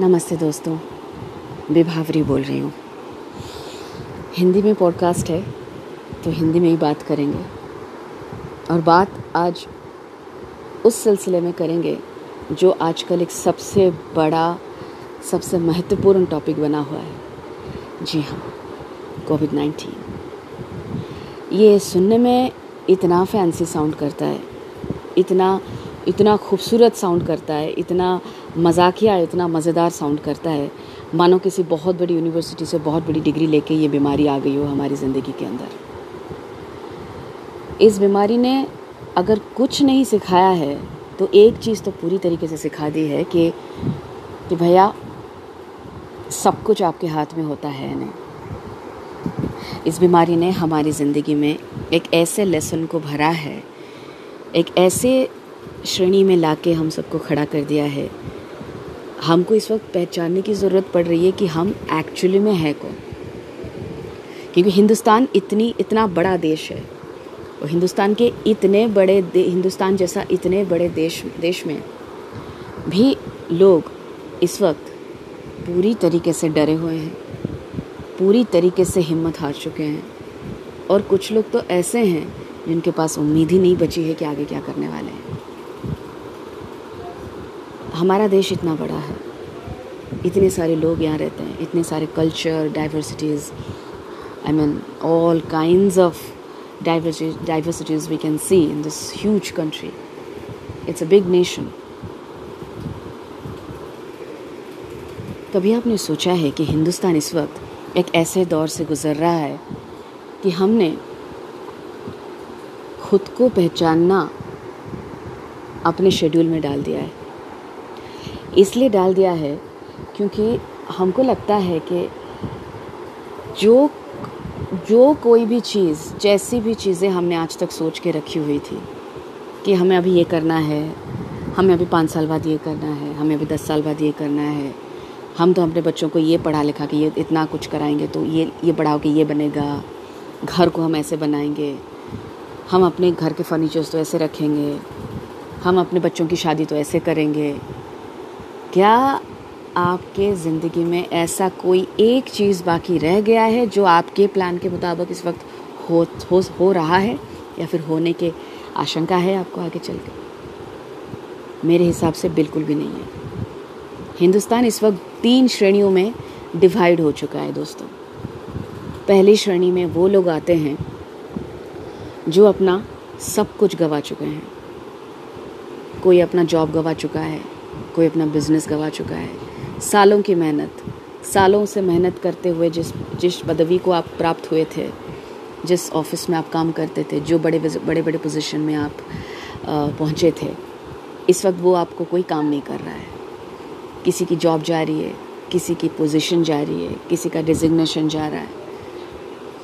नमस्ते दोस्तों विभावरी बोल रही हूँ। हिंदी में पॉडकास्ट है तो हिंदी में ही बात करेंगे। और बात आज उस सिलसिले में करेंगे, जो आजकल एक सबसे बड़ा, सबसे महत्वपूर्ण टॉपिक बना हुआ है। जी हाँ कोविड नाइन्टीन ये सुनने में इतना फैंसी साउंड करता है, इतना इतना खूबसूरत साउंड करता है, इतना मजाकिया इतना मज़ेदार साउंड करता है। मानो किसी बहुत बड़ी यूनिवर्सिटी से बहुत बड़ी डिग्री लेके ये बीमारी आ गई हो हमारी ज़िंदगी के अंदर। इस बीमारी ने अगर कुछ नहीं सिखाया है तो एक चीज़ तो पूरी तरीके से सिखा दी है कि कि भैया, सब कुछ आपके हाथ में होता है नहीं इस बीमारी ने हमारी ज़िंदगी में एक ऐसे लेसन को भरा है, एक ऐसे श्रेणी में लाके हम सबको खड़ा कर दिया है हमको इस वक्त पहचानने की ज़रूरत पड़ रही है कि हम एक्चुअली में है कौन। क्योंकि हिंदुस्तान इतनी, इतना बड़ा देश है और हिंदुस्तान के इतने बड़े हिंदुस्तान जैसा इतने बड़े देश देश में भी लोग इस वक्त पूरी तरीके से डरे हुए हैं, पूरी तरीके से हिम्मत हार चुके हैं और कुछ लोग तो ऐसे हैं जिनके पास उम्मीद ही नहीं बची है कि आगे क्या करने वाले हैं। हमारा देश इतना बड़ा है। इतने सारे लोग यहाँ रहते हैं, इतने सारे culture diversities I mean all kind of diversities we can see in this huge country it's a big nation कभी आपने सोचा है कि हिंदुस्तान इस वक्त एक ऐसे दौर से गुज़र रहा है कि हमने खुद को पहचानना अपने शेड्यूल में डाल दिया है? इसलिए डाल दिया है क्योंकि हमको लगता है कि जो जो कोई भी चीज़, जैसी भी चीज़ें हमने आज तक सोच के रखी हुई थी, कि हमें अभी ये करना है, हमें अभी पाँच साल बाद ये करना है, हमें अभी दस साल बाद ये करना है, हम तो अपने बच्चों को ये पढ़ा लिखा कि ये इतना कुछ कराएँगे तो ये ये पढ़ाओ कि ये बनेगा, घर को हम ऐसे बनाएँगे, हम अपने घर के फर्नीचर्स तो ऐसे रखेंगे, हम अपने बच्चों की शादी तो ऐसे करेंगे क्या आपके ज़िंदगी में ऐसा कोई एक चीज़ बाकी रह गया है जो आपके प्लान के मुताबिक इस वक्त हो हो हो रहा है? या फिर होने के आशंका है आपको आगे चल के मेरे हिसाब से बिल्कुल भी नहीं है। हिंदुस्तान इस वक्त तीन श्रेणियों में डिवाइड हो चुका है दोस्तों। पहली श्रेणी में वो लोग आते हैं जो अपना सब कुछ गवा चुके हैं। कोई अपना जॉब गवा चुका है कोई अपना बिज़नेस गवा चुका है। सालों की मेहनत, सालों से मेहनत करते हुए जिस जिस पदवी को आप प्राप्त हुए थे, जिस ऑफ़िस में आप काम करते थे, जो बड़े बड़े बड़े पोजीशन में आप पहुँचे थे, इस वक्त वो आपको कोई काम नहीं कर रहा है। किसी की जॉब जा रही है, किसी की पोजीशन जा रही है, किसी का डिजिग्नेशन जा रहा है,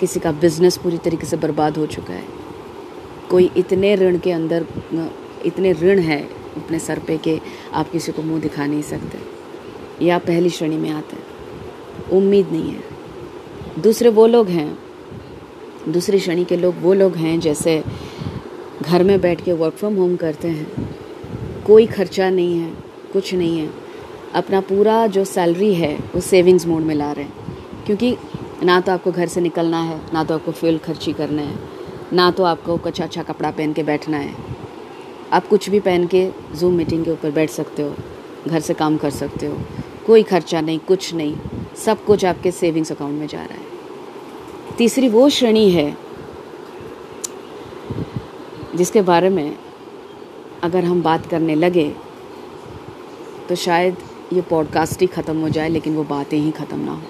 किसी का बिज़नेस पूरी तरीके से बर्बाद हो चुका है। कोई इतने ऋण के अंदर, इतने ऋण है अपने सर पे कि आप किसी को मुँह दिखा नहीं सकते। ये पहली श्रेणी में आते हैं। उम्मीद नहीं है। दूसरे वो लोग हैं। दूसरी श्रेणी के लोग वो लोग हैं जैसे घर में बैठ के वर्क फ्रॉम होम करते हैं। कोई खर्चा नहीं है, कुछ नहीं है। अपना पूरा जो सैलरी है, वो सेविंग्स मोड में ला रहे हैं। क्योंकि ना तो आपको घर से निकलना है, ना तो आपको फ्यूल खर्ची करना है, ना तो आपको कुछ अच्छा कपड़ा पहन के बैठना है। आप कुछ भी पहन के जूम मीटिंग के ऊपर बैठ सकते हो, घर से काम कर सकते हो, कोई खर्चा नहीं, कुछ नहीं, सब कुछ आपके सेविंग्स अकाउंट में जा रहा है। तीसरी वो श्रेणी है जिसके बारे में अगर हम बात करने लगे तो शायद ये पॉडकास्ट ही ख़त्म हो जाए, लेकिन वो बातें ही ख़त्म ना हो।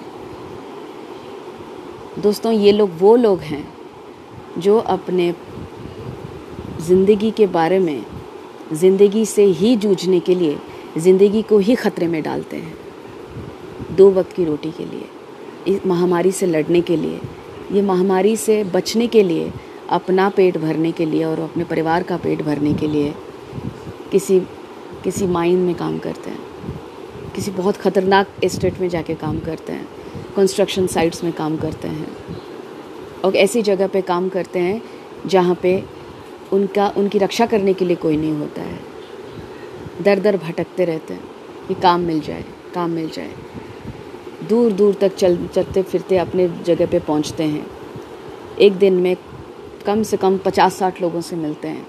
दोस्तों, ये लोग वो लोग हैं जो अपने ज़िंदगी के बारे में, ज़िंदगी से ही जूझने के लिए, ज़िंदगी को ही ख़तरे में डालते हैं। दो वक्त की रोटी के लिए, इस महामारी से लड़ने के लिए, ये महामारी से बचने के लिए, अपना पेट भरने के लिए और अपने परिवार का पेट भरने के लिए किसी किसी माइन में काम करते हैं। किसी बहुत ख़तरनाक एस्टेट में जाके काम करते हैं कंस्ट्रक्शन साइट्स में काम करते हैं। और ऐसी जगह पे काम करते हैं जहाँ पे उनका, उनकी रक्षा करने के लिए कोई नहीं होता है। दर दर भटकते रहते हैं कि काम मिल जाए, काम मिल जाए। दूर दूर तक चल, चलते फिरते अपने जगह पे पहुँचते हैं। एक दिन में कम से कम पचास साठ लोगों से मिलते हैं।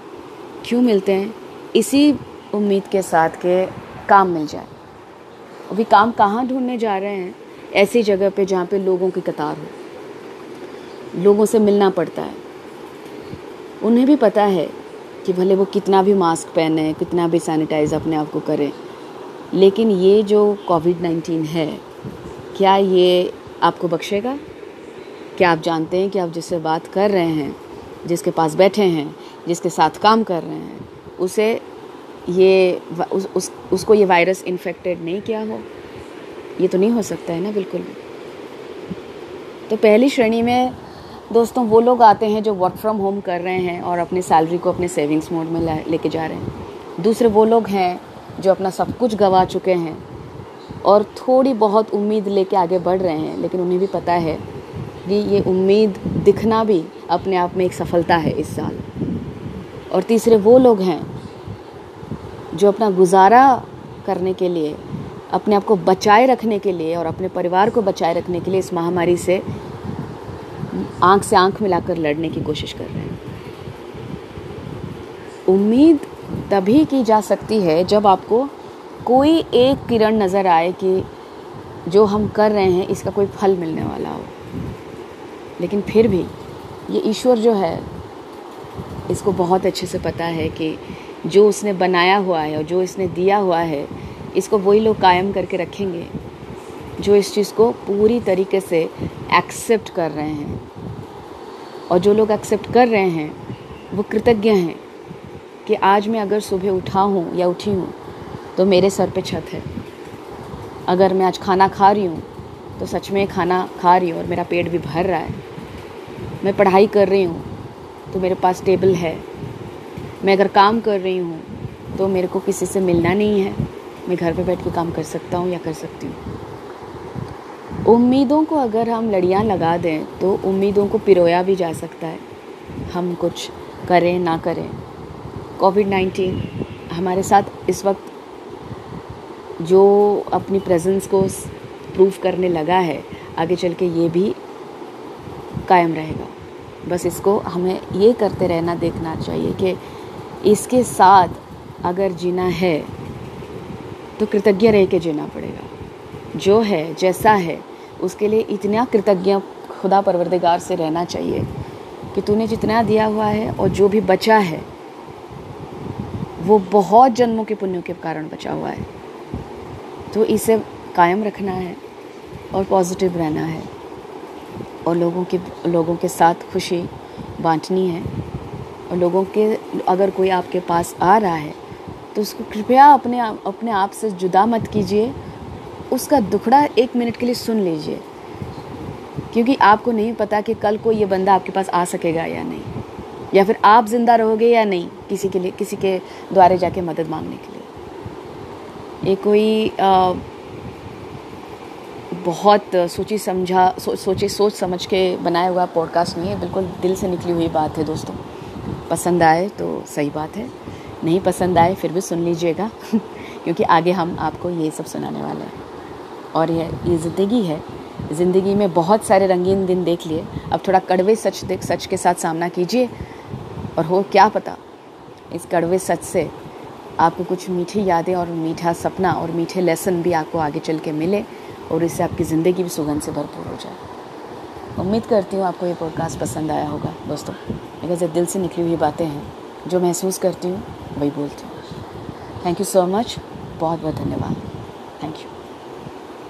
क्यों मिलते हैं? इसी उम्मीद के साथ के काम मिल जाए। अभी काम कहाँ ढूँढने जा रहे हैं? ऐसी जगह पे जहाँ पे लोगों की कतार हो। लोगों से मिलना पड़ता है। उन्हें भी पता है कि भले वो कितना भी मास्क पहने कितना भी सैनिटाइज अपने आप को करें लेकिन ये जो कोविड नाइन्टीन है क्या ये आपको बख्शेगा? क्या आप जानते हैं कि आप जिससे बात कर रहे हैं जिसके पास बैठे हैं जिसके साथ काम कर रहे हैं उसे ये उस, उस उसको ये वायरस इन्फेक्टेड नहीं किया हो? ये तो नहीं हो सकता है ना बिल्कुल तो पहली श्रेणी में दोस्तों, वो लोग आते हैं जो वर्क फ्रॉम होम कर रहे हैं और अपनी सैलरी को अपने सेविंग्स मोड में लेके जा रहे हैं। दूसरे वो लोग हैं जो अपना सब कुछ गंवा चुके हैं और थोड़ी बहुत उम्मीद लेके आगे बढ़ रहे हैं, लेकिन उन्हें भी पता है कि ये उम्मीद दिखना भी अपने आप में एक सफलता है इस साल। और तीसरे वो लोग हैं जो अपना गुजारा करने के लिए, अपने आप को बचाए रखने के लिए और अपने परिवार को बचाए रखने के लिए इस महामारी से आँख से आँख मिलाकर लड़ने की कोशिश कर रहे हैं। उम्मीद तभी की जा सकती है जब आपको कोई एक किरण नज़र आए कि जो हम कर रहे हैं, इसका कोई फल मिलने वाला हो। लेकिन फिर भी ये ईश्वर जो है, इसको बहुत अच्छे से पता है कि जो उसने बनाया हुआ है और जो इसने दिया हुआ है, इसको वही लोग कायम करके रखेंगे जो इस चीज़ को पूरी तरीके से एक्सेप्ट कर रहे हैं। और जो लोग एक्सेप्ट कर रहे हैं, वो कृतज्ञ हैं कि आज मैं अगर सुबह उठा हूँ या उठी हूँ तो मेरे सर पे छत है। अगर मैं आज खाना खा रही हूँ तो सच में खाना खा रही हूँ और मेरा पेट भी भर रहा है। मैं पढ़ाई कर रही हूँ तो मेरे पास टेबल है। मैं अगर काम कर रही हूँ तो मेरे को किसी से मिलना नहीं है। मैं घर पे बैठ के काम कर सकता हूँ या कर सकती हूँ। उम्मीदों को अगर हम लड़ियाँ लगा दें तो उम्मीदों को पिरोया भी जा सकता है। हम कुछ करें, ना करें। कोविड नाइन्टीन हमारे साथ इस वक्त जो अपनी प्रेजेंस को प्रूव करने लगा है, आगे चल के ये भी कायम रहेगा। बस इसको हमें ये करते रहना, देखना चाहिए कि इसके साथ अगर जीना है तो कृतज्ञ रह के जीना पड़ेगा। जो है, जैसा है उसके लिए इतना कृतज्ञ खुदा परवरदिगार से रहना चाहिए कि तूने जितना दिया हुआ है और जो भी बचा है, वो बहुत जन्मों के पुण्यों के कारण बचा हुआ है। तो इसे कायम रखना है और पॉजिटिव रहना है। और लोगों के लोगों के साथ खुशी बांटनी है। और लोगों के, अगर कोई आपके पास आ रहा है तो उसको कृपया अपने अपने आप से जुदा मत कीजिए। उसका दुखड़ा एक मिनट के लिए सुन लीजिए। क्योंकि आपको नहीं पता कि कल को ये बंदा आपके पास आ सकेगा या नहीं। या फिर आप ज़िंदा रहोगे या नहीं किसी के लिए किसी के द्वारे जाके मदद मांगने के लिए। ये कोई आ, बहुत सोची समझा सो, सोचे सोच समझ के बनाया हुआ पॉडकास्ट नहीं है। बिल्कुल दिल से निकली हुई बात है दोस्तों। पसंद आए तो सही बात है। नहीं पसंद आए फिर भी सुन लीजिएगा। क्योंकि आगे हम आपको ये सब सुनाने वाले हैं। और यह ये ज़िंदगी है। ज़िंदगी में बहुत सारे रंगीन दिन देख लिए। अब थोड़ा कड़वे सच देख, सच के साथ सामना कीजिए और हो क्या पता, इस कड़वे सच से आपको कुछ मीठी यादें और मीठा सपना और मीठे लेसन भी आपको आगे चल के मिले और इससे आपकी ज़िंदगी भी सुगंध से भरपूर हो जाए। उम्मीद करती हूँ आपको ये पॉडकास्ट पसंद आया होगा। दोस्तों बिकॉज़ ये दिल से निकली हुई बातें हैं। जो महसूस करती हूँ, वही बोलती हूँ। थैंक यू सो मच बहुत बहुत धन्यवाद। Thank you